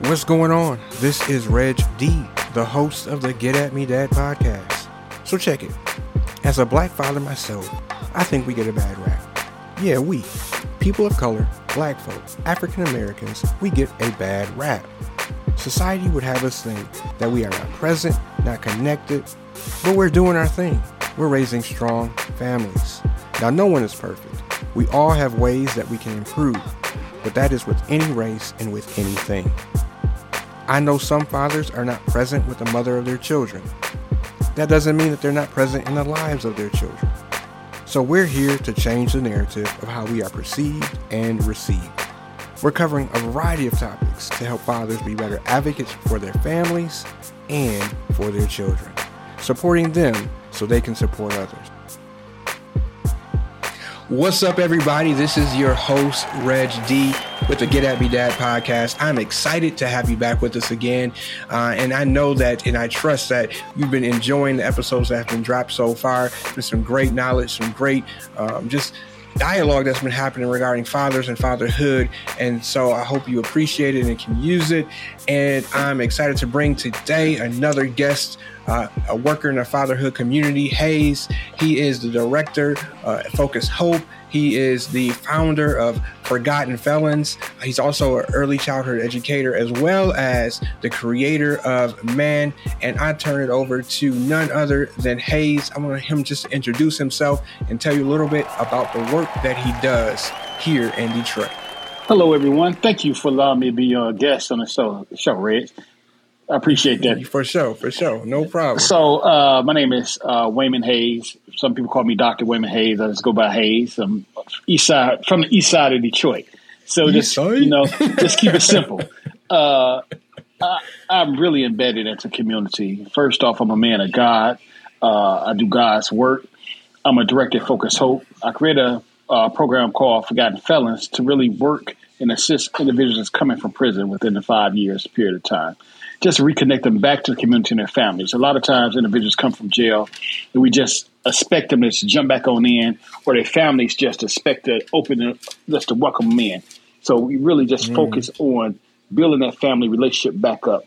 What's going on? This is Reg D, the host of the Get At Me Dad podcast. So check it. As a black father myself, I think we get a bad rap. Yeah, we, people of color, black folk, African Americans, we get a bad rap. Society would have us think that we are not present, not connected, but we're doing our thing. We're raising strong families. Now, no one is perfect. We all have ways that we can improve, but that is with any race and with anything. I know some fathers are not present with the mother of their children. That doesn't mean that they're not present in the lives of their children. So we're here to change the narrative of how we are perceived and received. We're covering a variety of topics to help fathers be better advocates for their families and for their children, supporting them so they can support others. What's up, everybody? This is your host, Reg D, with the Get At Me Dad podcast. I'm excited to have you back with us again. Uh, and I know that, and I trust that you've been enjoying the episodes that have been dropped so far. There's some great knowledge, some great, um, just dialogue that's been happening regarding fathers and fatherhood. And so I hope you appreciate it and can use it. And I'm excited to bring today another guest uh, a worker in the fatherhood community, Hayes. He is the director uh, at Focus Hope. He is the founder of Forgotten Felons. He's also an early childhood educator as well as the creator of Man. And I turn it over to none other than Hayes. I want him just to introduce himself and tell you a little bit about the work that he does here in Detroit. Hello, everyone. Thank you for allowing me to be your guest on the show, show Reg. I appreciate that. For sure, for sure. No problem. So, uh, my name is uh, Waymond Hayes. Some people call me Dr. Waymond Hayes. I just go by Hayes. I'm east side, from the east side of Detroit. So, just, you know, just keep it simple. Uh, I, am really embedded into community. First off, I'm a man of God. Uh, I do God's work. I'm a director at Focus Hope. I create a, a program called Forgotten Felons to really work and assist individuals coming from prison within the five years period of time just reconnect them back to the community and their families. A lot of times individuals come from jail and we just expect them to jump back on in or their families just expect to open just to welcome them in. So we really just mm. focus on building that family relationship back up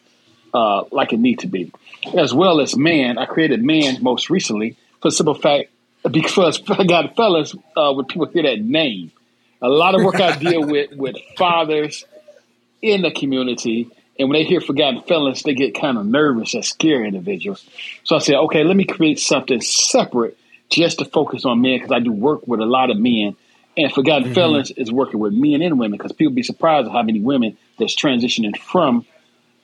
uh, like it needs to be. As well as man, I created man most recently for the simple fact because I got fellas uh, when people hear that name. A lot of work I deal with with fathers in the community and when they hear forgotten felons, they get kind of nervous and scare individuals. So I said, okay, let me create something separate just to focus on men because I do work with a lot of men. And Forgotten mm-hmm. Felons is working with men and women because people be surprised at how many women that's transitioning from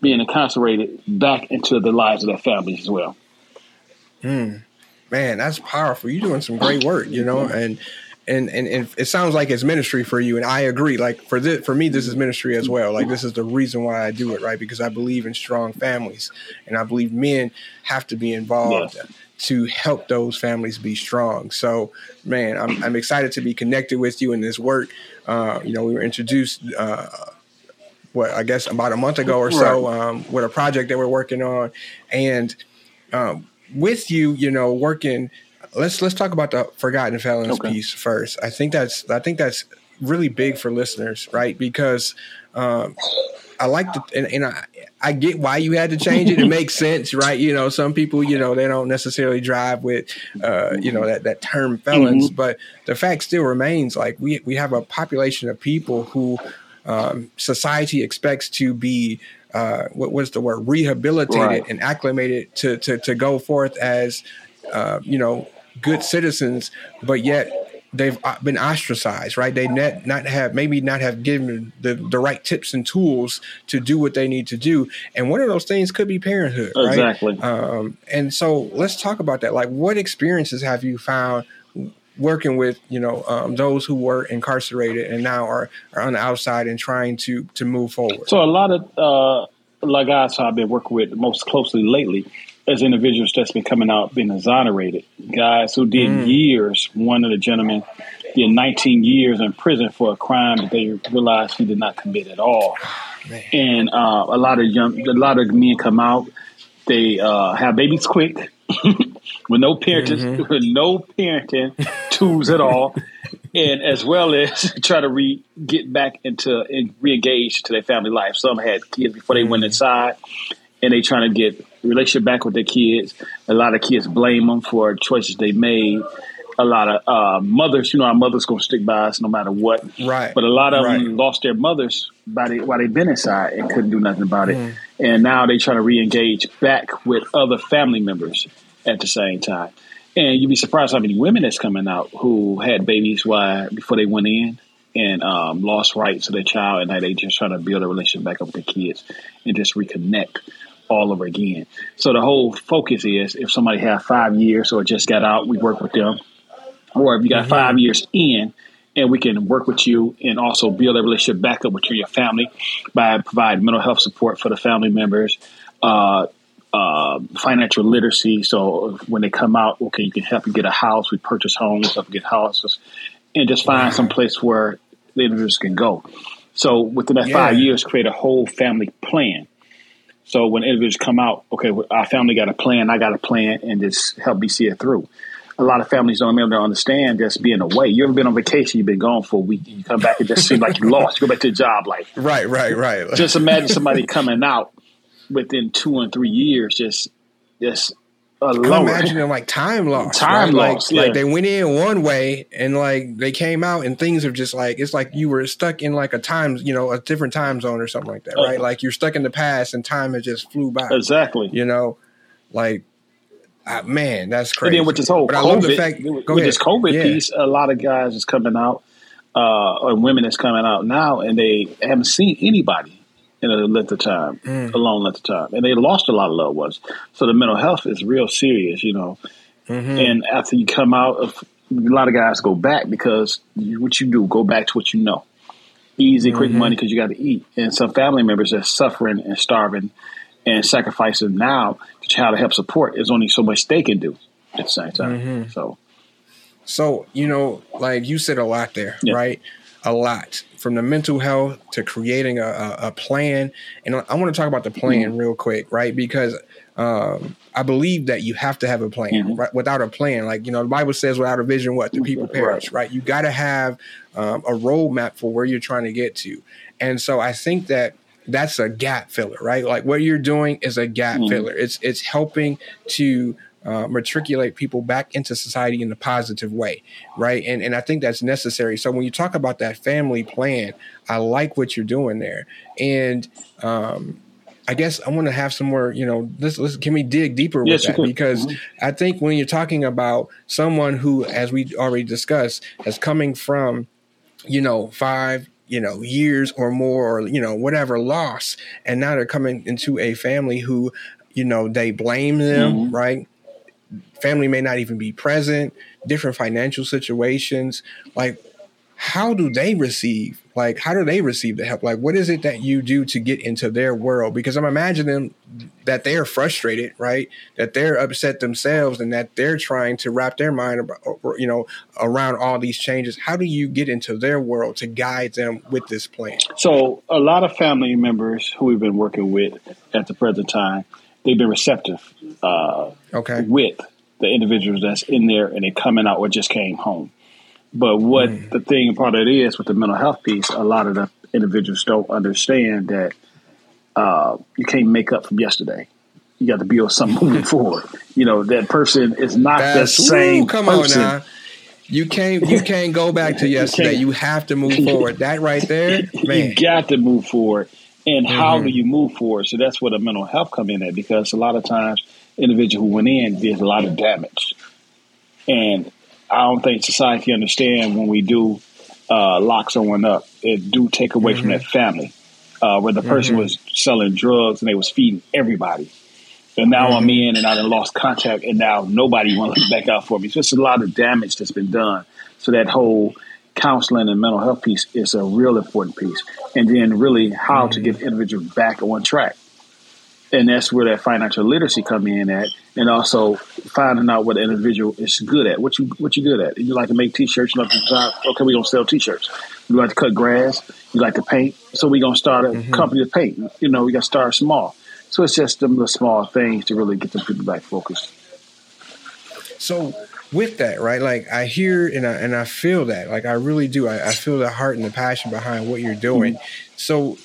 being incarcerated back into the lives of their families as well. Mm. Man, that's powerful. You're doing some great work, you know, and and, and and it sounds like it's ministry for you and i agree. Like for this for me this is ministry as well. Like this is the reason why i do it right? Because i believe in strong families and i believe men have to be involved yes. to help those families be strong. So man i'm, I'm excited to be connected with you in this work. Uh, you know we were introduced uh, what i guess about a month ago or so um, with a project that we're working on and um, with you you know working let's let's talk about the forgotten felons okay. piece first. I think that's I think that's really big for listeners, right? Because um, I like the and, and I I get why you had to change it. It makes sense, right? You know, some people, you know, they don't necessarily drive with, uh, you know, that that term felons, mm-hmm. but the fact still remains like we we have a population of people who um, society expects to be uh, what was the word rehabilitated right. and acclimated to, to to go forth as uh, you know good citizens, but yet they've uh, been ostracized, right? They net not have maybe not have given the, the right tips and tools to do what they need to do. And one of those things could be parenthood, right? Exactly. Um, and so let's talk about that. Like, what experiences have you found working with you know um, those who were incarcerated and now are, are on the outside and trying to to move forward? So a lot of uh, like guys I've been working with most closely lately as individuals that's been coming out being exonerated. Guys who did mm. years. One of the gentlemen did 19 years in prison for a crime that they realized he did not commit at all. and uh, a lot of young, a lot of men come out. They uh, have babies quick, with no parenting, mm-hmm. with no parenting tools at all. and as well as try to re get back into and re-engage to their family life. Some had kids before they went mm-hmm. inside, and they trying to get relationship back with their kids. A lot of kids blame them for choices they made. A lot of uh, mothers, you know, our mothers gonna stick by us no matter what. Right. But a lot of right. them lost their mothers by the, while they've been inside and couldn't do nothing about it. Mm. And now they trying to re-engage back with other family members at the same time. And you'd be surprised how many women that's coming out who had babies why before they went in and um, lost rights to their child, and now they just trying to build a relationship back up with the kids and just reconnect all over again. So the whole focus is if somebody had five years or just got out, we work with them, or if you got mm-hmm. five years in. And we can work with you and also build a relationship back up with you your family by providing mental health support for the family members, uh, uh, financial literacy. So when they come out, okay, you can help you get a house. We purchase homes, help get houses, and just find some place where the individuals can go. So within that yeah. five years, create a whole family plan. So when individuals come out, okay, our family got a plan, I got a plan, and just help me see it through. A lot of families don't to understand just being away. You ever been on vacation? You've been gone for a week, and you come back, it just seems like you lost. You go back to your job, like right, right, right. just imagine somebody coming out within two and three years, just just imagining like time loss, time right? loss. Like, yeah. like they went in one way and like they came out and things are just like it's like you were stuck in like a time, you know, a different time zone or something like that, right? Uh, like you're stuck in the past and time has just flew by. Exactly. You know, like uh, man, that's crazy. And then with this whole but COVID, I love the fact, with ahead. this COVID yeah. piece, a lot of guys is coming out, uh, or women is coming out now, and they haven't seen anybody in a length of time, mm. a long length of time, and they lost a lot of loved ones. So the mental health is real serious, you know. Mm-hmm. And after you come out of, a lot of guys go back because you, what you do, go back to what you know. Easy, quick mm-hmm. money because you got to eat. And some family members are suffering and starving and sacrificing now to try to help support. There's only so much they can do at the same time. Mm-hmm. So, so you know, like you said a lot there, yeah. right? A lot from the mental health to creating a, a, a plan. And I want to talk about the plan mm-hmm. real quick, right? Because um, I believe that you have to have a plan. Mm-hmm. Right? Without a plan, like you know, the Bible says, "Without a vision, what the people perish." Right? right? You got to have um, a roadmap for where you're trying to get to. And so I think that that's a gap filler, right? Like what you're doing is a gap mm-hmm. filler. It's it's helping to uh, matriculate people back into society in a positive way, right? And and I think that's necessary. So when you talk about that family plan, I like what you're doing there, and um, I guess I want to have some more. You know, let's, let's can we dig deeper with that because mm-hmm. I think when you're talking about someone who, as we already discussed, is coming from, you know, five you know years or more or you know whatever loss and now they're coming into a family who you know they blame them mm-hmm. right family may not even be present, different financial situations. Like, how do they receive? Like, how do they receive the help? Like, what is it that you do to get into their world? Because I'm imagining that they're frustrated, right? That they're upset themselves and that they're trying to wrap their mind, about, you know, around all these changes. How do you get into their world to guide them with this plan? So, a lot of family members who we've been working with at the present time, they've been receptive. Uh, okay. With the individuals that's in there and they coming out or just came home. But what mm. the thing part of it is with the mental health piece, a lot of the individuals don't understand that uh, you can't make up from yesterday. You got to build something moving forward. You know that person is not That's, the same. Ooh, come person. on now. You can't you can't go back to yesterday. You, you have to move forward. That right there, man. You got to move forward. And mm-hmm. how do you move forward? So that's where the mental health come in at because a lot of times individual who went in did a lot of damage. And I don't think society understand when we do uh, lock someone up, it do take away mm-hmm. from that family. Uh, where the person mm-hmm. was selling drugs and they was feeding everybody. And now mm-hmm. I'm in and I done lost contact and now nobody want to look back out for me. So it's just a lot of damage that's been done. So that whole counseling and mental health piece is a real important piece. And then really how to mm-hmm. get individuals back on track and that's where that financial literacy come in at, and also finding out what the individual is good at. What you what you good at? You like to make t-shirts. You like to design. Okay, we gonna sell t-shirts. You like to cut grass. You like to paint. So we gonna start a mm-hmm. company to paint. You know, we got to start small. So it's just them the small things to really get the people back focused. So with that, right? Like I hear and I and I feel that, like I really do. I, I feel the heart and the passion behind what you're doing. Mm-hmm. So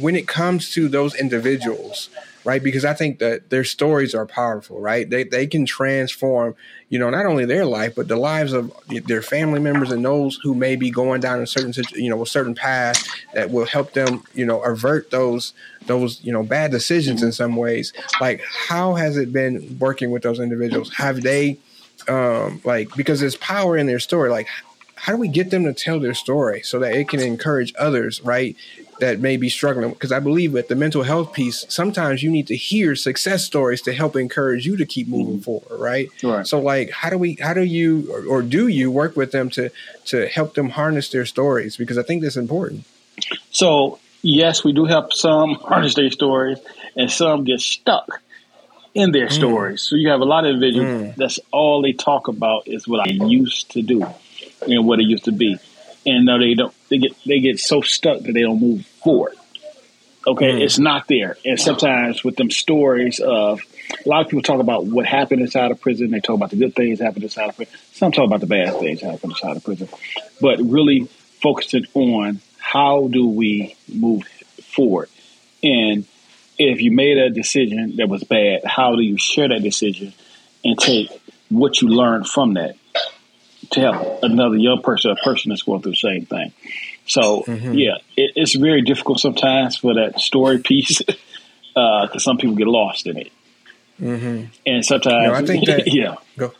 when it comes to those individuals, right? Because I think that their stories are powerful, right? They they can transform, you know, not only their life but the lives of their family members and those who may be going down a certain, you know, a certain path that will help them, you know, avert those those you know bad decisions in some ways. Like, how has it been working with those individuals? Have they, um, like, because there's power in their story, like how do we get them to tell their story so that it can encourage others right that may be struggling because i believe with the mental health piece sometimes you need to hear success stories to help encourage you to keep moving mm-hmm. forward right? right so like how do we how do you or, or do you work with them to to help them harness their stories because i think that's important so yes we do help some harness their stories and some get stuck in their mm. stories so you have a lot of individuals mm. that's all they talk about is what i used to do and what it used to be and no, they don't. They get they get so stuck that they don't move forward. Okay, mm. it's not there. And sometimes with them stories of a lot of people talk about what happened inside of prison. They talk about the good things happened inside of prison. Some talk about the bad things happened inside of prison. But really focusing on how do we move forward. And if you made a decision that was bad, how do you share that decision and take what you learned from that to help another young person, a person that's going through the same thing. So mm-hmm. yeah, it, it's very difficult sometimes for that story piece because uh, some people get lost in it. Mm-hmm. And sometimes, I think that yeah, go.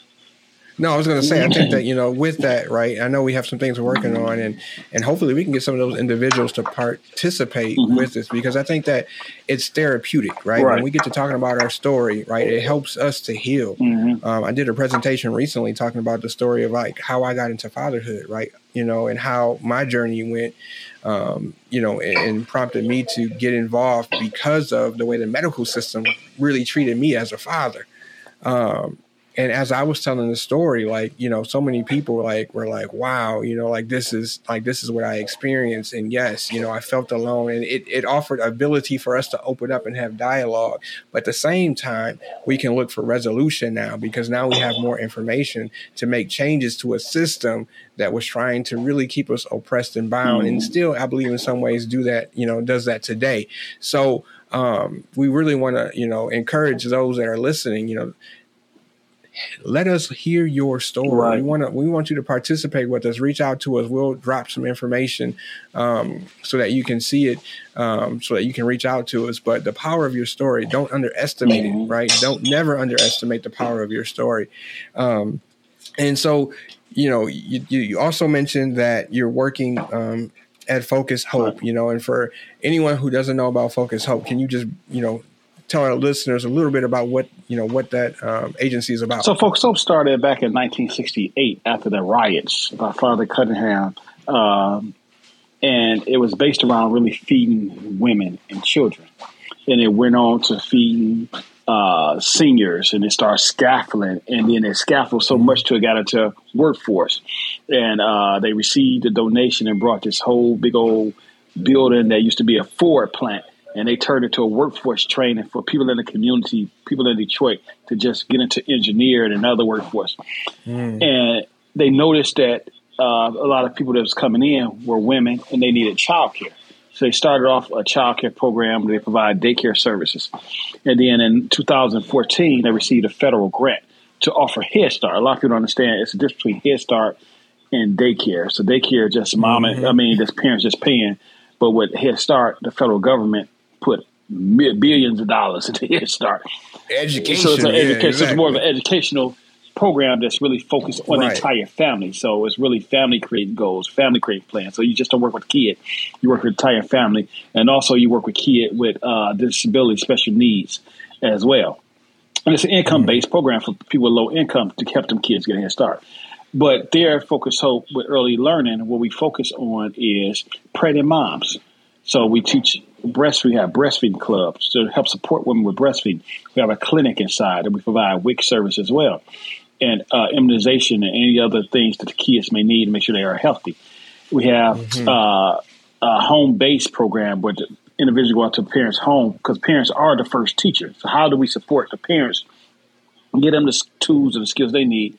No, I was going to say, I think that you know, with that, right? I know we have some things we're working on, and and hopefully we can get some of those individuals to participate mm-hmm. with this because I think that it's therapeutic, right? right? When we get to talking about our story, right, it helps us to heal. Mm-hmm. Um, I did a presentation recently talking about the story of like how I got into fatherhood, right? You know, and how my journey went. Um, you know, and, and, prompted me to get involved because of the way the medical system really treated me as a father. Um, and as I was telling the story, like, you know, so many people like were like, wow, you know, like this is like this is what I experienced. And yes, you know, I felt alone and it, it offered ability for us to open up and have dialogue. But at the same time, we can look for resolution now because now we have more information to make changes to a system that was trying to really keep us oppressed and bound. Mm-hmm. And still, I believe in some ways do that, you know, does that today. So um, we really want to, you know, encourage those that are listening, you know, let us hear your story. Right. We want to we want you to participate with us. Reach out to us. We'll drop some information um, so that you can see it, um, so that you can reach out to us. But the power of your story, don't underestimate mm-hmm. it. Right? Don't never underestimate the power of your story. Um, and so, you know, you, you also mentioned that you're working um, at Focus Hope. You know, and for anyone who doesn't know about Focus Hope, can you just you know tell our listeners a little bit about what you know what that um, agency is about. So, Focus Hope started back in 1968 after the riots by Father Cunningham, um, and it was based around really feeding women and children, and it went on to feeding uh, seniors, and it started scaffolding, and then it scaffolded so much to it got into workforce, and uh, they received a donation and brought this whole big old building that used to be a Ford plant and they turned it to a workforce training for people in the community, people in Detroit, to just get into engineering and other workforce. Mm. And they noticed that uh, a lot of people that was coming in were women and they needed childcare. So they started off a childcare program they provide daycare services. And then in 2014, they received a federal grant to offer Head Start. A lot of people don't understand it's a difference between Head Start and daycare. So daycare just mom, mm-hmm. I mean, just parents just paying. But with Head Start, the federal government put billions of dollars into Head Start. Education. So it's, yeah, education, exactly. it's more of an educational program that's really focused on right. the entire family. So it's really family creating goals, family creating plans. So you just don't work with kid, you work with the entire family, and also you work with kid with uh, disability, special needs as well. And it's an income based mm-hmm. program for people with low income to help them kids get a head start. But their focus hope with early learning, what we focus on is pregnant moms. So we teach breast. We have breastfeeding clubs to help support women with breastfeeding. We have a clinic inside, and we provide WIC service as well, and uh, immunization and any other things that the kids may need to make sure they are healthy. We have mm-hmm. uh, a home based program where the individuals go out to parents' home because parents are the first teachers. So how do we support the parents and get them the tools and the skills they need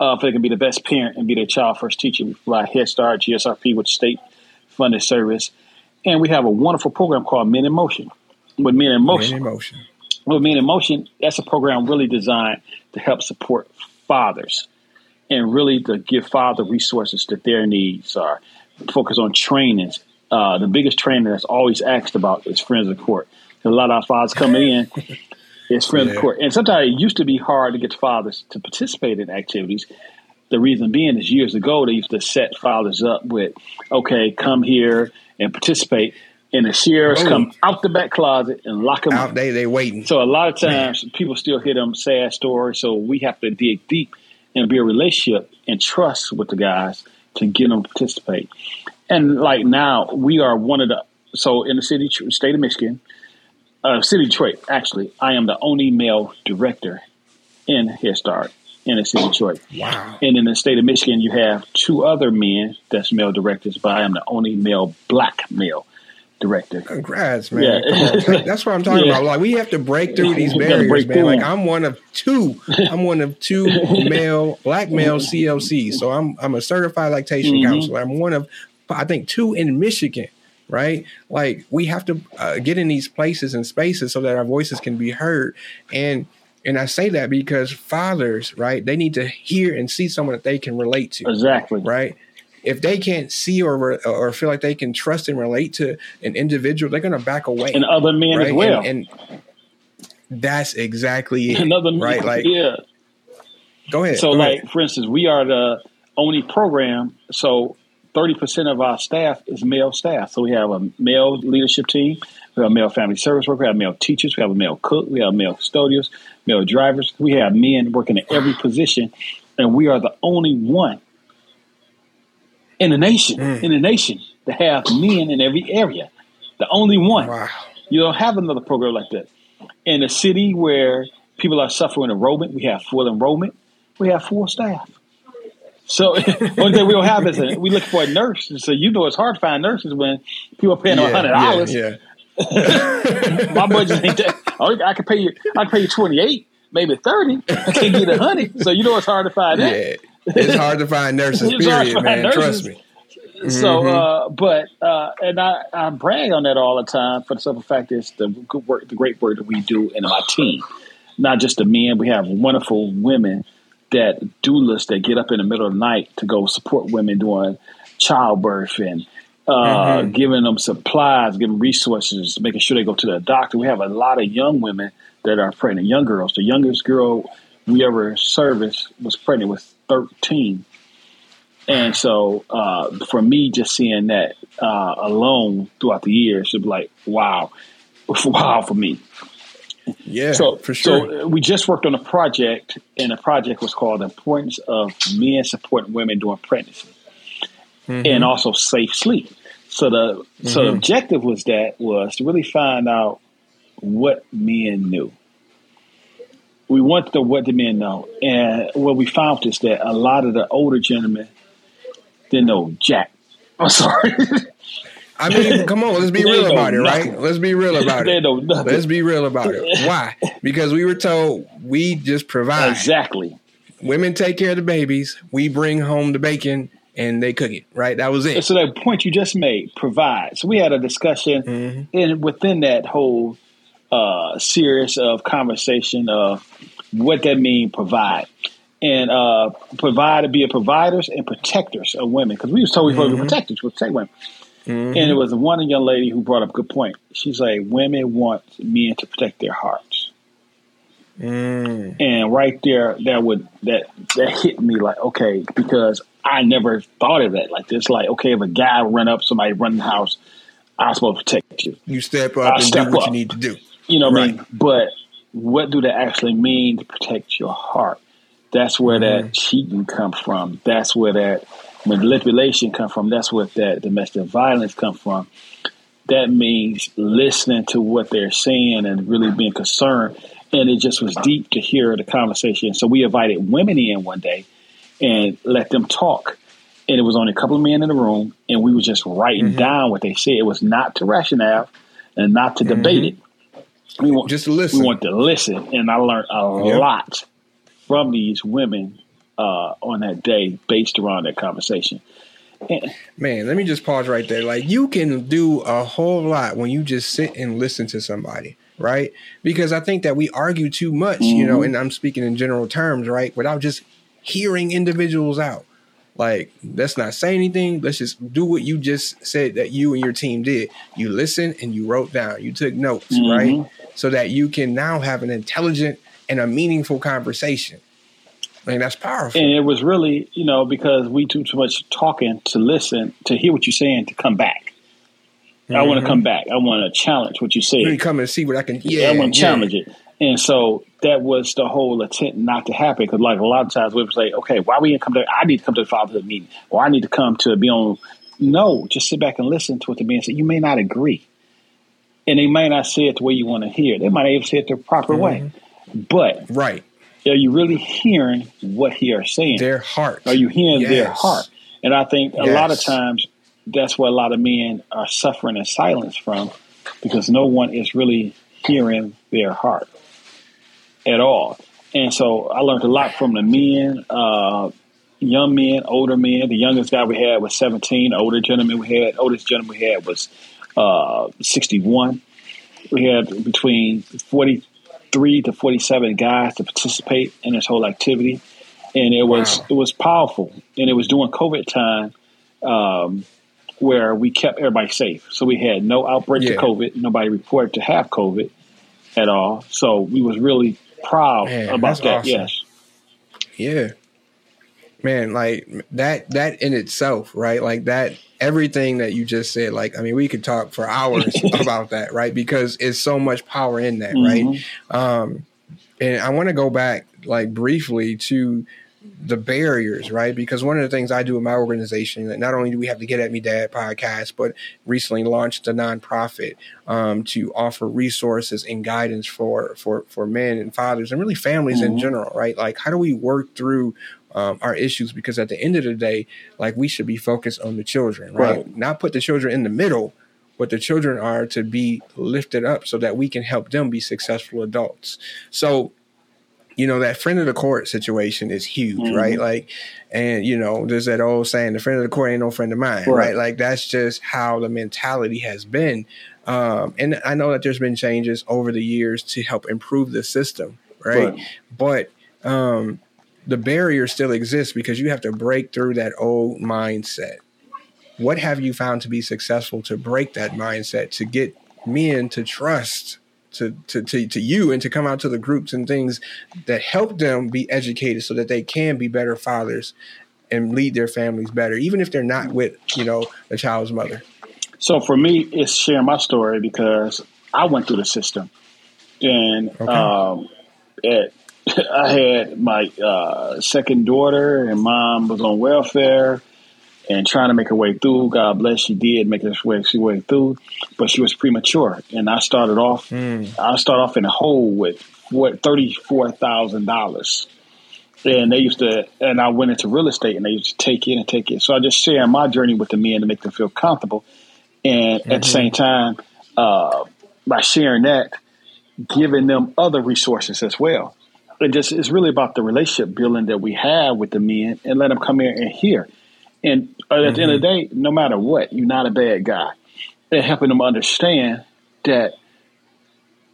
uh, if they can be the best parent and be their child first teacher. We provide Head Start, GSRP, which state funded service, and we have a wonderful program called Men in Motion. With Men in Motion, Men in Motion. With Men in Motion, that's a program really designed to help support fathers and really to give father resources that their needs are. Focus on trainings. Uh, the biggest training that's always asked about is Friends of Court. A lot of our fathers come in is Friends yeah. of Court, and sometimes it used to be hard to get fathers to participate in activities. The reason being is years ago they used to set fathers up with, okay, come here and participate and the sheriffs oh. come out the back closet and lock them out. Up. They they waiting. So a lot of times Man. people still hear them sad stories. So we have to dig deep and be a relationship and trust with the guys to get them to participate. And like now, we are one of the so in the city state of Michigan, uh, city Detroit. Actually, I am the only male director in Head Start in the city of Detroit. Wow! And in the state of Michigan, you have two other men that's male directors, but I am the only male black male director. Congrats, man. Yeah. That's what I'm talking yeah. about. Like we have to break through these barriers, man. Like I'm one of two. I'm one of two male black male CLCs. So I'm I'm a certified lactation mm-hmm. counselor. I'm one of I think two in Michigan. Right, like we have to uh, get in these places and spaces so that our voices can be heard. And and I say that because fathers, right, they need to hear and see someone that they can relate to. Exactly. Right if they can't see or or feel like they can trust and relate to an individual, they're going to back away. And other men right? as well. And, and, that's exactly it. Another right, like yeah. Go ahead. So, go like ahead. for instance, we are the only program. So, thirty percent of our staff is male staff. So we have a male leadership team. We have a male family service worker. We have male teachers. We have a male cook. We have male custodians, male drivers. We have men working in every position, and we are the only one in the nation, mm. in the nation, to have men in every area. The only one. Wow. You don't have another program like that. In a city where people are suffering enrollment, we have full enrollment. We have full staff. So one thing we don't have is a, we look for a nurse. So you know it's hard to find nurses when people are paying yeah, hundred dollars. Yeah, yeah. My budget ain't that. I can pay you. I can pay you twenty eight, maybe thirty. I can't get a hundred. So you know it's hard to find that. Yeah it's hard to find nurses. period, man. Nurses. Trust me. So, mm-hmm. uh, but uh, and I, I brag on that all the time for the simple fact is the good work, the great work that we do in my team. Not just the men, we have wonderful women that doulas that get up in the middle of the night to go support women during childbirth and uh, mm-hmm. giving them supplies, giving resources, making sure they go to the doctor. We have a lot of young women that are pregnant, young girls. The youngest girl we ever serviced was pregnant with 13. And so uh, for me, just seeing that uh, alone throughout the years, it'd be like, wow, wow for me. Yeah, so, for sure. So we just worked on a project, and the project was called "The Importance of Men Supporting Women During Pregnancy," mm-hmm. and also safe sleep. So the mm-hmm. so the mm-hmm. objective was that was to really find out what men knew we want to what the men know. And what we found is that a lot of the older gentlemen didn't know jack. I'm sorry. I mean, come on, let's be real about it, right? Let's be real about it. Let's be real about it. Why? Because we were told we just provide. Exactly. Women take care of the babies. We bring home the bacon and they cook it. Right? That was it. So that point you just made, provide. So we had a discussion, mm-hmm. and within that whole uh, series of conversation of what that mean provide and uh, provide to be a providers and protectors of women because we was told we were mm-hmm. protectors, we protect women. Mm-hmm. And it was one young lady who brought up a good point. She's like, women want men to protect their hearts. Mm. And right there, that would that that hit me like okay because I never thought of that like this. Like okay, if a guy run up, somebody run the house, I'm supposed to protect you. You step up I and step do what up. you need to do. You know what right. I mean? But what do they actually mean to protect your heart? That's where mm-hmm. that cheating comes from. That's where that manipulation comes from. That's where that domestic violence comes from. That means listening to what they're saying and really being concerned. And it just was deep to hear the conversation. So we invited women in one day and let them talk. And it was only a couple of men in the room, and we were just writing mm-hmm. down what they said. It was not to rationale and not to mm-hmm. debate it we want just to listen. We want to listen, and I learned a yep. lot from these women uh, on that day based around that conversation. Man, let me just pause right there. Like you can do a whole lot when you just sit and listen to somebody, right? Because I think that we argue too much, mm-hmm. you know, mm-hmm. and I'm speaking in general terms, right? Without just hearing individuals out. Like, let's not say anything. Let's just do what you just said that you and your team did. You listened and you wrote down. You took notes, mm-hmm. right? So that you can now have an intelligent and a meaningful conversation. I mean, that's powerful. And it was really, you know, because we do too much talking to listen, to hear what you're saying, to come back. Mm-hmm. I want to come back. I want to challenge what you said. Really come and see what I can. Yeah, I want to yeah. challenge it. And so that was the whole intent not to happen. Because like a lot of times we would say, okay, why we didn't come to? I need to come to the fatherhood meeting, or I need to come to be on. No, just sit back and listen to what the man said. You may not agree, and they may not say it the way you want to hear. They might even say it the proper mm-hmm. way, but right. Are you really hearing what he are saying? Their heart. Are you hearing yes. their heart? And I think a yes. lot of times that's what a lot of men are suffering in silence from because no one is really hearing their heart at all. And so I learned a lot from the men, uh, young men, older men. The youngest guy we had was 17. The older gentleman we had, oldest gentleman we had was uh, 61. We had between 43 to 47 guys to participate in this whole activity. And it was wow. it was powerful. And it was during COVID time um, where we kept everybody safe. So we had no outbreak yeah. of COVID. Nobody reported to have COVID at all. So we was really proud Man, about that. Awesome. Yes. Yeah. Man, like that that in itself, right? Like that everything that you just said, like I mean, we could talk for hours about that, right? Because it's so much power in that, mm-hmm. right? Um and I want to go back like briefly to the barriers, right? Because one of the things I do in my organization, not only do we have the Get at Me Dad podcast, but recently launched a nonprofit um, to offer resources and guidance for for for men and fathers and really families mm-hmm. in general, right? Like, how do we work through um, our issues? Because at the end of the day, like we should be focused on the children, right? right? Not put the children in the middle, but the children are to be lifted up so that we can help them be successful adults. So you know that friend of the court situation is huge mm-hmm. right like and you know there's that old saying the friend of the court ain't no friend of mine right, right? like that's just how the mentality has been um, and i know that there's been changes over the years to help improve the system right, right. but um, the barrier still exists because you have to break through that old mindset what have you found to be successful to break that mindset to get men to trust to, to, to, to you and to come out to the groups and things that help them be educated so that they can be better fathers and lead their families better, even if they're not with, you know, the child's mother. So for me, it's sharing my story because I went through the system. And okay. um, it, I had my uh, second daughter, and mom was on welfare and trying to make her way through. God bless, she did make her way, she way through, but she was premature. And I started off, mm. I started off in a hole with what thirty four thousand dollars. And they used to, and I went into real estate, and they used to take it and take it. So I just share my journey with the men to make them feel comfortable, and mm-hmm. at the mm-hmm. same time, uh, by sharing that, giving them other resources as well. It just it's really about the relationship building that we have with the men, and let them come here and hear and uh, at mm-hmm. the end of the mm-hmm. day, no matter what, you're not a bad guy. And helping them understand that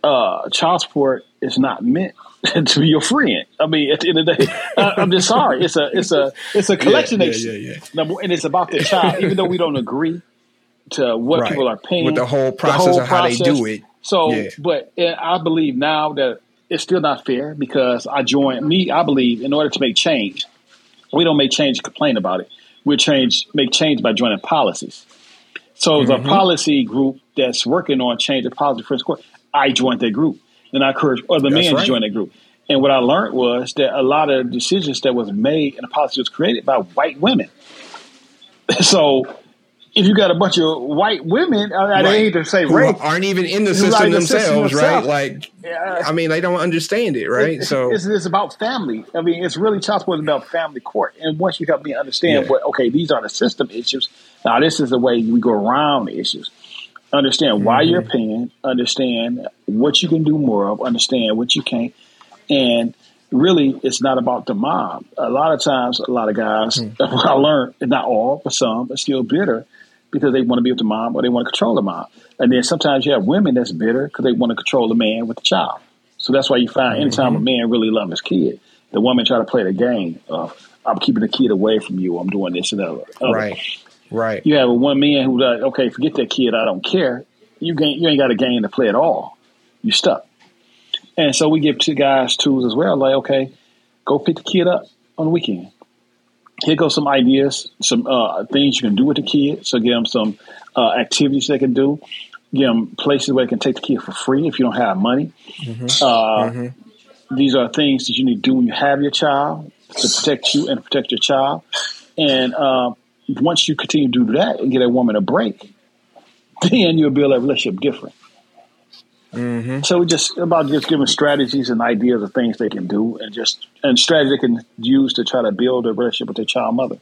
uh, child support is not meant to be your friend. I mean, at the end of the day, I, am just sorry. It's a it's a it's a collection yeah, yeah, yeah, yeah. and it's about the child. Even though we don't agree to what right. people are paying, with the whole process the whole of process. how they do it. So, yeah. but I believe now that it's still not fair because I joined me. I believe in order to make change, we don't make change complain about it we change make change by joining policies. So mm-hmm. the policy group that's working on change the policy for the court, I joined that group, and I encourage other men right. to join that group. And what I learned was that a lot of decisions that was made and the policy was created by white women. so you got a bunch of white women, I, right. hate to say rape, aren't even in the system themselves, right? Like, yeah. I mean, they don't understand it, right? It, so it's, it's, about family. I mean, it's really child support is about family court. And once you help me understand yeah. what, okay, these are the system issues. Now, this is the way we go around the issues. Understand mm-hmm. why you're paying. Understand what you can do more of. Understand what you can't, and really it's not about the mom. A lot of times, a lot of guys, mm-hmm. I learned, not all, but some, are still bitter because they want to be with the mom or they want to control the mom. And then sometimes you have women that's bitter because they want to control the man with the child. So that's why you find anytime mm-hmm. a man really loves his kid, the woman try to play the game of I'm keeping the kid away from you. I'm doing this and that. Right. Right. You have a one man who like, okay, forget that kid. I don't care. You gain, you ain't got a game to play at all. You stuck. And so we give two guys tools as well. Like, okay, go pick the kid up on the weekend. Here goes some ideas, some uh, things you can do with the kid. So give them some uh, activities they can do. Give them places where they can take the kid for free if you don't have money. Mm-hmm. Uh, mm-hmm. These are things that you need to do when you have your child to protect you and protect your child. And uh, once you continue to do that and get a woman a break, then you'll build that relationship different. Mm-hmm. So we just about just giving strategies and ideas of things they can do, and just and strategies they can use to try to build a relationship with their child mother.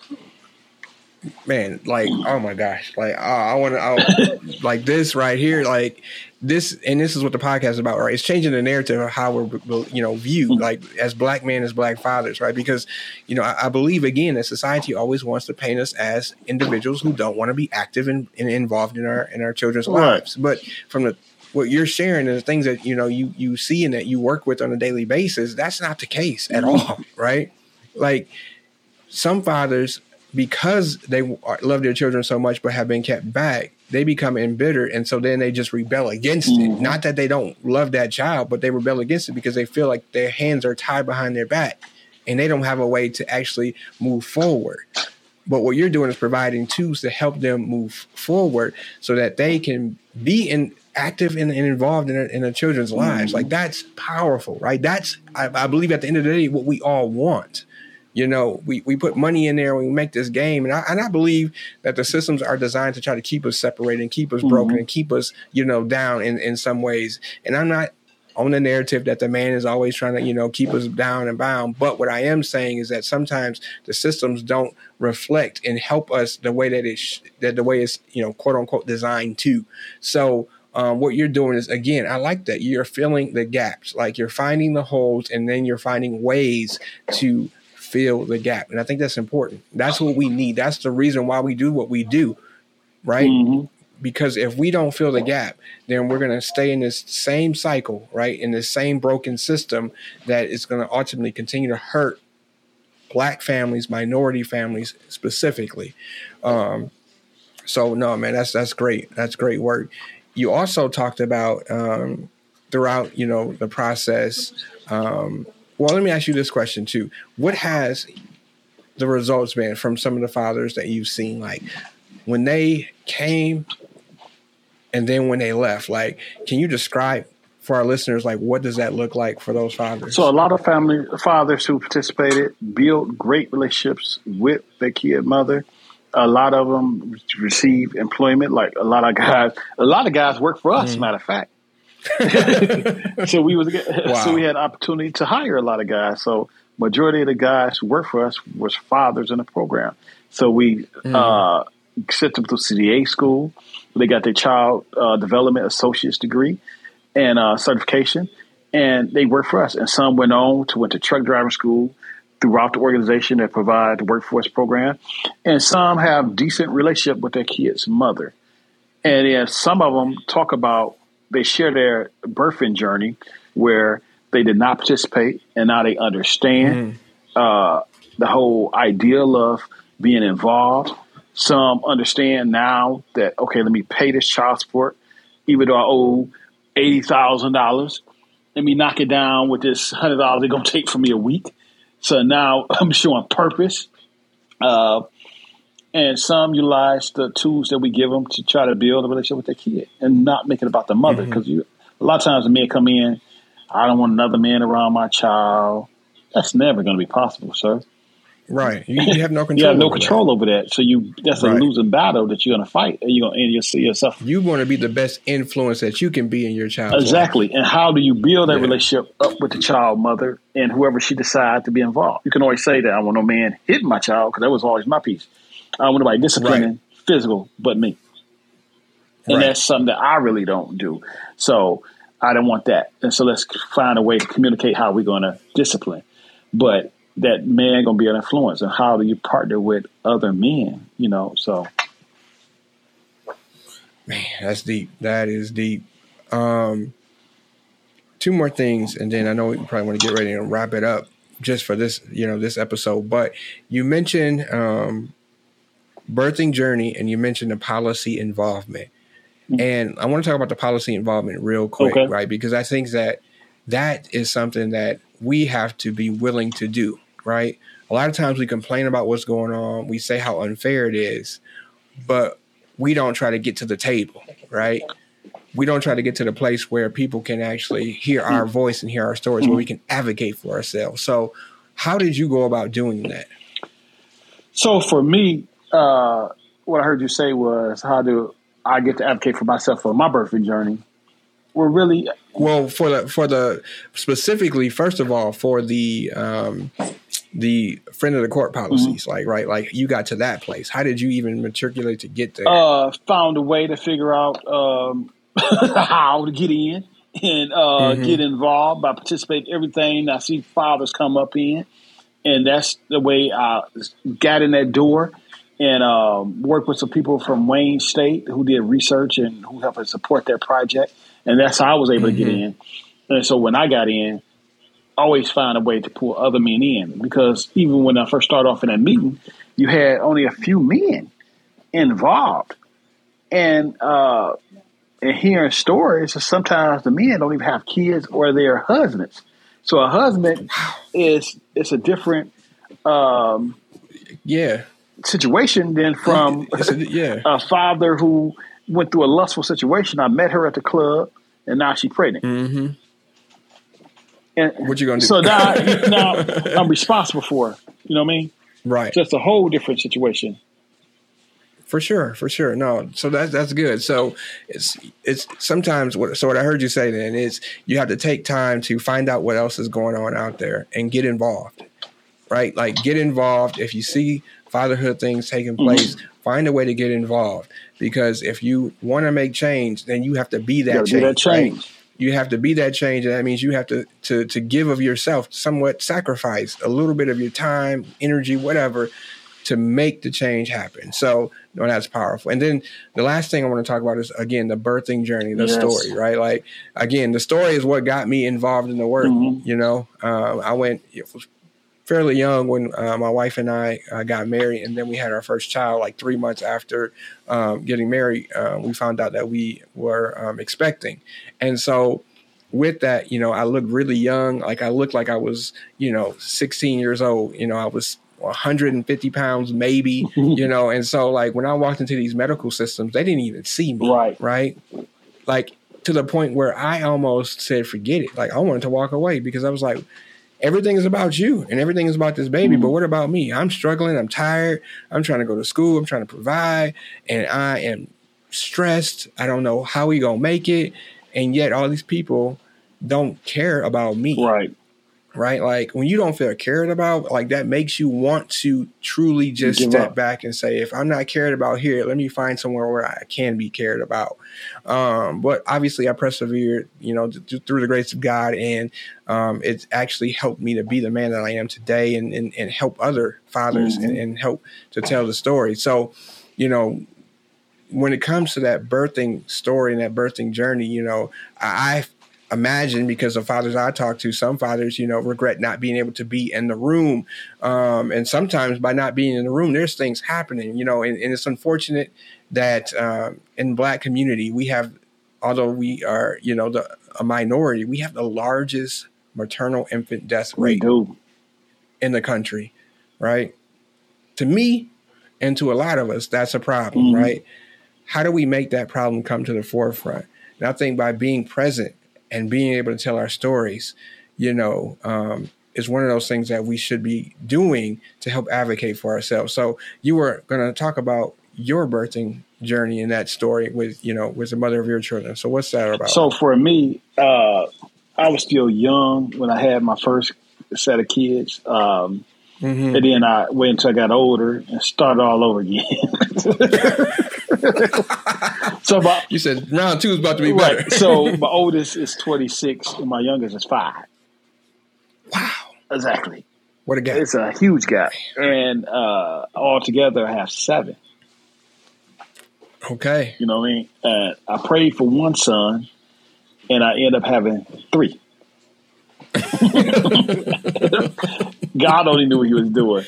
Man, like oh my gosh, like uh, I want to like this right here, like this, and this is what the podcast is about, right? It's changing the narrative of how we're you know viewed, mm-hmm. like as black men, as black fathers, right? Because you know I, I, believe again that society always wants to paint us as individuals who don't want to be active and, and involved in our in our children's right. lives, but from the what you're sharing and the things that you know you you see and that you work with on a daily basis that's not the case at mm-hmm. all right like some fathers because they love their children so much but have been kept back they become embittered and so then they just rebel against mm-hmm. it not that they don't love that child but they rebel against it because they feel like their hands are tied behind their back and they don't have a way to actually move forward but what you're doing is providing tools to help them move forward so that they can be in active and, and involved in, in their children's lives. Mm-hmm. Like that's powerful, right? That's I, I, believe at the end of the day what we all want. You know, we, we put money in there, we make this game, and I, and I believe that the systems are designed to try to keep us separated and keep us mm-hmm. broken and keep us, you know, down in, in some ways. And I'm not on the narrative that the man is always trying to, you know, keep us down and bound. But what I am saying is that sometimes the systems don't reflect and help us the way that it sh- that the way it's, you know, quote unquote designed to. So um, what you're doing is again, I like that you're filling the gaps, like you're finding the holes, and then you're finding ways to fill the gap. And I think that's important. That's what we need. That's the reason why we do what we do, right? Mm-hmm. Because if we don't fill the gap, then we're going to stay in this same cycle, right? In this same broken system that is going to ultimately continue to hurt black families, minority families specifically. Um, so no, man, that's that's great. That's great work you also talked about um, throughout, you know, the process. Um, well, let me ask you this question too: What has the results been from some of the fathers that you've seen? Like when they came, and then when they left. Like, can you describe for our listeners, like what does that look like for those fathers? So a lot of family fathers who participated built great relationships with their kid mother a lot of them receive employment. Like a lot of guys, a lot of guys work for us. Mm. Matter of fact. so we was wow. so we had opportunity to hire a lot of guys. So majority of the guys who work for us was fathers in the program. So we mm. uh, sent them to CDA school. They got their child uh, development associate's degree and uh, certification, and they work for us. And some went on to went to truck driving school throughout the organization that provide the workforce program, and some have decent relationship with their kid's mother. And then some of them talk about they share their birthing journey where they did not participate, and now they understand mm. uh, the whole ideal of being involved. Some understand now that okay, let me pay this child support, even though I owe eighty thousand dollars. Let me knock it down with this hundred dollars they're gonna take from me a week so now I'm showing purpose. Uh, and some utilize the tools that we give them to try to build a relationship with their kid and not make it about the mother. Because mm-hmm. a lot of times the men come in, I don't want another man around my child. That's never going to be possible, sir. Right. You, you have no control. you have no over control that. over that. So you that's right. a losing battle that you're going to fight. And you're going and you'll see yourself. You want to be the best influence that you can be in your child. Exactly. Life. And how do you build that yeah. relationship up with the child mother and whoever she decides to be involved? You can always say that I want no man hitting my child because that was always my piece. I want nobody disciplining right. physical but me. And right. that's something that I really don't do. So I don't want that. And so let's find a way to communicate how we're going to discipline. but that man gonna be an influence, and how do you partner with other men? You know, so man, that's deep. That is deep. Um, two more things, and then I know we probably want to get ready and wrap it up just for this, you know, this episode. But you mentioned um, birthing journey, and you mentioned the policy involvement. Mm-hmm. And I want to talk about the policy involvement real quick, okay. right? Because I think that that is something that we have to be willing to do, right? A lot of times we complain about what's going on, we say how unfair it is, but we don't try to get to the table, right? We don't try to get to the place where people can actually hear our voice and hear our stories, where we can advocate for ourselves. So, how did you go about doing that? So, for me, uh, what I heard you say was, how do I get to advocate for myself for my birthing journey? We're really well for the for the specifically first of all for the um, the friend of the court policies, mm-hmm. like right, like you got to that place. How did you even matriculate to get there? Uh, found a way to figure out um, how to get in and uh, mm-hmm. get involved by participating in everything I see fathers come up in, and that's the way I got in that door and um, worked with some people from Wayne State who did research and who helped us support that project, and that's how I was able mm-hmm. to get mm-hmm. in. And so when I got in, always find a way to pull other men in because even when I first started off in that meeting, you had only a few men involved, and uh, and hearing stories, sometimes the men don't even have kids or their husbands. So a husband is it's a different um, yeah situation than from a, yeah. a father who went through a lustful situation. I met her at the club, and now she's pregnant. Mm-hmm. And what you gonna do? So now, now I'm responsible for. You know what I mean? Right. Just a whole different situation. For sure, for sure. No, so that's that's good. So it's it's sometimes what so what I heard you say then is you have to take time to find out what else is going on out there and get involved. Right? Like get involved. If you see fatherhood things taking mm-hmm. place, mm-hmm. find a way to get involved. Because if you want to make change, then you have to be that change. That change. Right? You have to be that change and that means you have to to to give of yourself somewhat sacrifice a little bit of your time energy whatever to make the change happen so no, that's powerful and then the last thing i want to talk about is again the birthing journey the yes. story right like again the story is what got me involved in the work mm-hmm. you know uh, i went fairly young when uh, my wife and I uh, got married, and then we had our first child. Like three months after um, getting married, uh, we found out that we were um, expecting, and so with that, you know, I looked really young. Like I looked like I was, you know, 16 years old. You know, I was 150 pounds, maybe. you know, and so like when I walked into these medical systems, they didn't even see me. Right. Right. Like to the point where I almost said, forget it. Like I wanted to walk away because I was like, everything is about you and everything is about this baby. Mm-hmm. But what about me? I'm struggling. I'm tired. I'm trying to go to school. I'm trying to provide, and I am stressed. I don't know how we gonna make it, and yet all these people don't care about me. Right right? Like when you don't feel cared about, like that makes you want to truly just Give step up. back and say, if I'm not cared about here, let me find somewhere where I can be cared about. Um, but obviously, I persevered, you know, th- through the grace of God, and um, it's actually helped me to be the man that I am today, and and, and help other fathers mm-hmm. and, and help to tell the story. So, you know, when it comes to that birthing story and that birthing journey, you know, I imagine because of fathers I talk to, some fathers, you know, regret not being able to be in the room. Um, and sometimes by not being in the room, there's things happening, you know, and, and it's unfortunate that um, in black community, we have, although we are, you know, the, a minority, we have the largest maternal infant death rate in the country, right? To me, and to a lot of us, that's a problem, mm-hmm. right? How do we make that problem come to the forefront? And I think by being present and being able to tell our stories, you know, um, is one of those things that we should be doing to help advocate for ourselves. So you were going to talk about your birthing journey in that story with, you know, with the mother of your children. So what's that about? So for me, uh, I was still young when I had my first set of kids. Um, mm-hmm. And then I wait until I got older and started all over again. so my, you said round two is about to be better. Right. so my oldest is 26 and my youngest is five. Wow. Exactly. What a gap! It's a huge gap, and uh, altogether I have seven. Okay. You know what I mean? Uh, I prayed for one son, and I end up having three. God only knew what he was doing.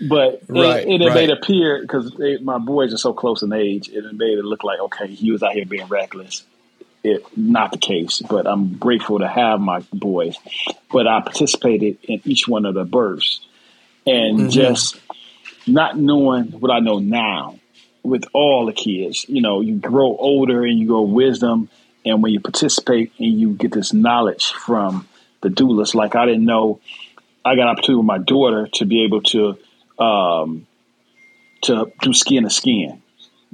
But right, it, it right. made it appear because my boys are so close in age, it made it look like okay, he was out here being reckless. It not the case, but I'm grateful to have my boys. But I participated in each one of the births, and mm-hmm. just not knowing what I know now with all the kids. You know, you grow older and you grow wisdom, and when you participate and you get this knowledge from the doulas, like I didn't know, I got an opportunity with my daughter to be able to um, to do skin to skin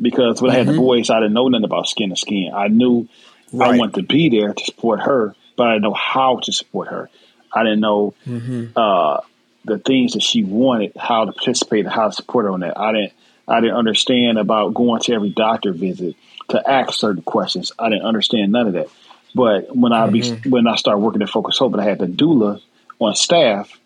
because when mm-hmm. I had the mm-hmm. boys, I didn't know nothing about skin to skin. I knew right. I wanted to be there to support her, but I didn't know how to support her. I didn't know mm-hmm. uh, the things that she wanted, how to participate, how to support her on that. I didn't. I didn't understand about going to every doctor visit to ask certain questions. I didn't understand none of that. But when I mm-hmm. be, when I started working at Focus HOPE, and I had the doula on staff,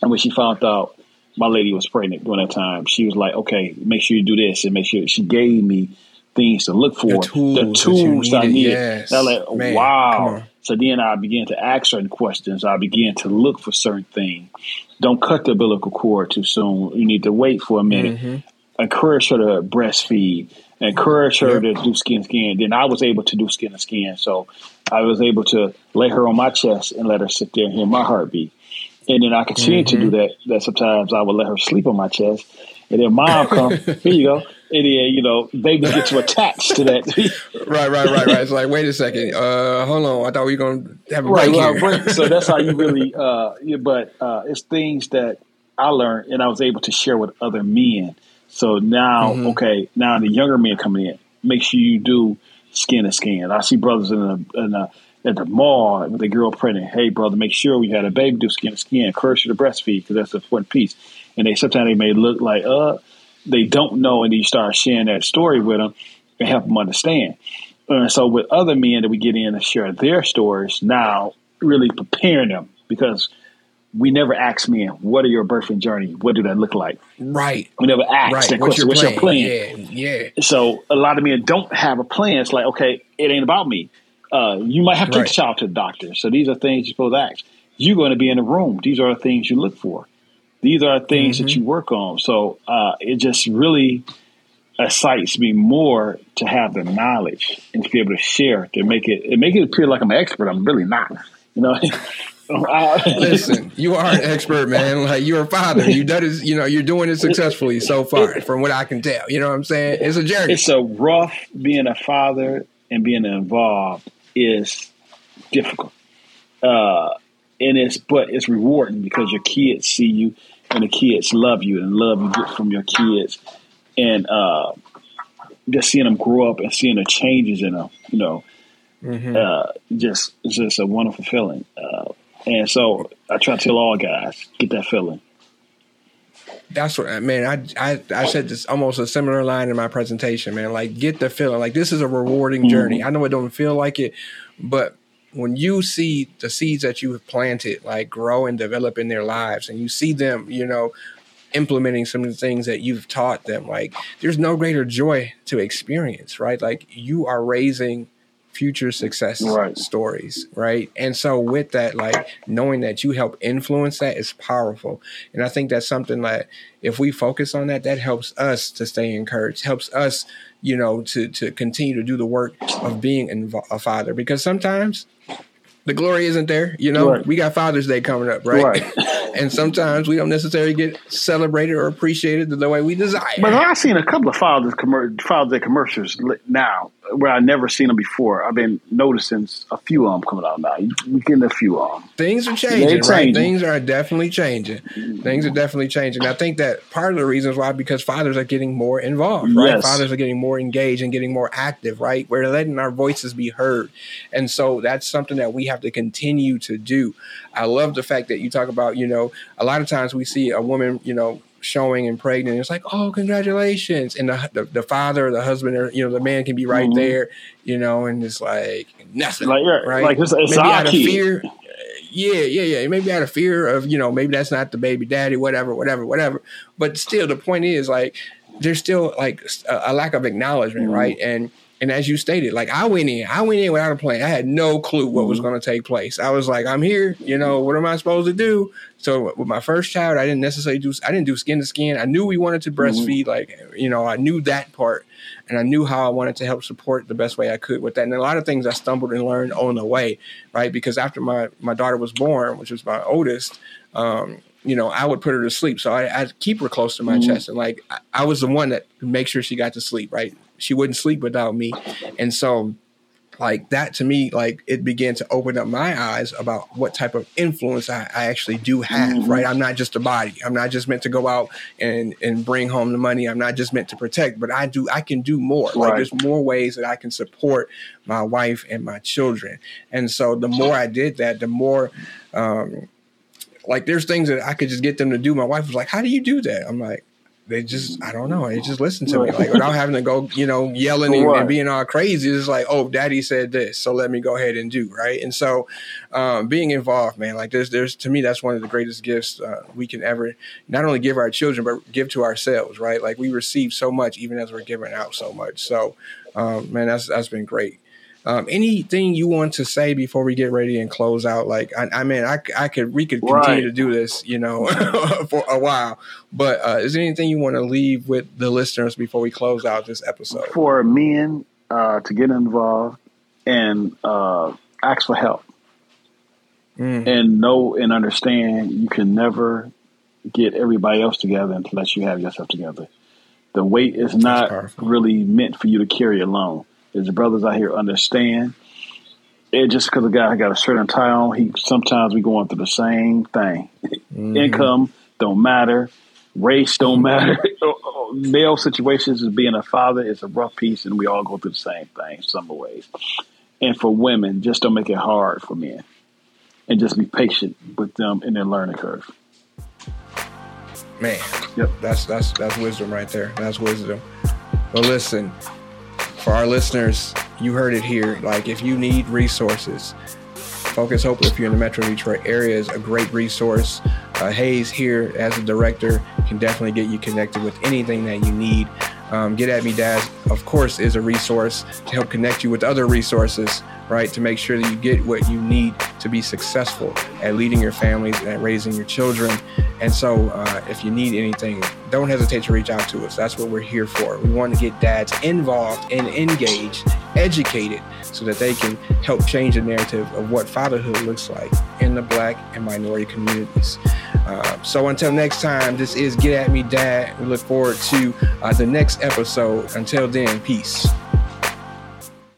and when she found out my lady was pregnant during that time. She was like, okay, make sure you do this and make sure she gave me things to look for, the tools, the tools I needed. Yes. I was like, Man, wow. So then I began to ask certain questions. I began to look for certain things. Don't cut the umbilical cord too soon. You need to wait for a minute. Mm-hmm. Encourage her to breastfeed. Encourage her yep. to do skin to skin. Then I was able to do skin to skin. So I was able to lay her on my chest and let her sit there and hear my heartbeat. And then I continued mm-hmm. to do that. That sometimes I would let her sleep on my chest, and then mom come. here you go. And then you know, babies get to attach to that. right, right, right, right. It's like, wait a second. Uh, hold on. I thought we were gonna have a break right, here. Break. So that's how you really. Uh, yeah, but uh, it's things that I learned, and I was able to share with other men. So now, mm-hmm. okay, now the younger men coming in, make sure you do skin to skin. I see brothers in a, in a at the mall with a girl pregnant. Hey, brother, make sure we had a baby do skin to skin. Encourage you to breastfeed because that's the important piece. And they sometimes they may look like uh they don't know, and you start sharing that story with them and help them understand. And so with other men that we get in to share their stories now, really preparing them because we never ask men, what are your birthing journey? What do that look like? Right. We never ask right. that question, what's your plan? Yeah, yeah. So a lot of men don't have a plan. It's like, okay, it ain't about me. Uh, you might have to right. take a child to the doctor. So these are things you're supposed to ask. You're going to be in a room. These are the things you look for. These are the things mm-hmm. that you work on. So uh, it just really excites me more to have the knowledge and to be able to share to make it, it make it appear like I'm an expert. I'm really not. You know. Listen, you are an expert, man. Like you're a father. You done it, you know, you're doing it successfully so far, from what I can tell. You know what I'm saying? It's a journey. It's a rough being a father and being involved is difficult. Uh, and it's but it's rewarding because your kids see you and the kids love you and love you get from your kids and uh, just seeing them grow up and seeing the changes in them, you know, mm-hmm. uh, just it's just a wonderful feeling. And so I try to tell all guys get that feeling. That's what man I, I i said this almost a similar line in my presentation man like get the feeling like this is a rewarding mm-hmm. journey. I know it don't feel like it but when you see the seeds that you have planted like grow and develop in their lives and you see them you know implementing some of the things that you've taught them like there's no greater joy to experience right? Like you are raising future success right. stories, right? And so with that, like knowing that you help influence that is powerful. And I think that's something that if we focus on that, that helps us to stay encouraged, helps us, you know, to to continue to do the work of being a father. Because sometimes the glory isn't there. You know, right. we got Father's Day coming up, right? right. and sometimes we don't necessarily get celebrated or appreciated the way we desire. But I've seen a couple of Father's, Father's Day commercials now where I've never seen them before. I've been noticing a few of them coming out now. We getting a few of them. Things are changing, right? Things are definitely changing. Mm-hmm. Things are definitely changing. I think that part of the reasons why because fathers are getting more involved, right? Yes. Fathers are getting more engaged and getting more active, right? We're letting our voices be heard, and so that's something that we have to continue to do. I love the fact that you talk about, you know, a lot of times we see a woman, you know, showing and pregnant. It's like, oh, congratulations. And the, the, the father, the husband, or, you know, the man can be right mm-hmm. there, you know, and it's like nothing. Like, right. Like, it's, it's Maybe out of fear. yeah, yeah, yeah. Maybe out of fear of, you know, maybe that's not the baby daddy, whatever, whatever, whatever. But still, the point is like, there's still like a, a lack of acknowledgement, mm-hmm. right? And and as you stated, like I went in, I went in without a plan. I had no clue what mm-hmm. was going to take place. I was like, I'm here. You know, what am I supposed to do? So with my first child, I didn't necessarily do. I didn't do skin to skin. I knew we wanted to breastfeed. Mm-hmm. Like you know, I knew that part, and I knew how I wanted to help support the best way I could with that. And a lot of things I stumbled and learned on the way, right? Because after my my daughter was born, which was my oldest. Um, you know, I would put her to sleep. So I, I'd keep her close to my mm-hmm. chest. And like, I, I was the one that make sure she got to sleep, right? She wouldn't sleep without me. And so, like that to me, like it began to open up my eyes about what type of influence I, I actually do have, mm-hmm. right? I'm not just a body. I'm not just meant to go out and and bring home the money. I'm not just meant to protect, but I do I can do more. Right. Like there's more ways that I can support my wife and my children. And so the more I did that, the more um like there's things that I could just get them to do. My wife was like, "How do you do that?" I'm like, they just I don't know. They just listen to me like without having to go, you know, yelling and, and, being all crazy. It's like, oh, daddy said this, so let me go ahead and do right. And so, um, being involved, man, like there's there's to me that's one of the greatest gifts uh, we can ever not only give our children but give to ourselves, right? Like we receive so much even as we're giving out so much. So, um, man, that's that's been great. Um, anything you want to say before we get ready and close out? Like, I, I mean, I, I could, we could continue right. to do this, you know, for a while. But uh, is there anything you want to leave with the listeners before we close out this episode? For men uh, to get involved and uh, ask for help, mm. and know and understand you can never get everybody else together unless you have yourself together. The weight is not really meant for you to carry alone. There's brothers out here understand. It just because a guy got a shirt and tie on, he sometimes we going through the same thing. Mm-hmm. Income don't matter, race don't matter. Male situations as being a father is a rough piece, and we all go through the same thing some ways. And for women, just don't make it hard for men, and just be patient with them in their learning curve. Man, yep, that's that's that's wisdom right there. That's wisdom. But listen, for our listeners, you heard it here. Like, if you need resources, Focus HOPE, if you're in the Metro Detroit area, is a great resource. Uh, Hayes here as a director can definitely get you connected with anything that you need. Um, Get at Me Dad, of course, is a resource to help connect you with other resources, right? To make sure that you get what you need to be successful at leading your families and raising your children. And so, uh, if you need anything, don't hesitate to reach out to us. That's what we're here for. We want to get dads involved and engaged, educated, so that they can help change the narrative of what fatherhood looks like in the Black and minority communities. Uh, so, until next time, this is Get At Me Dad. We look forward to uh, the next episode. Until then, peace.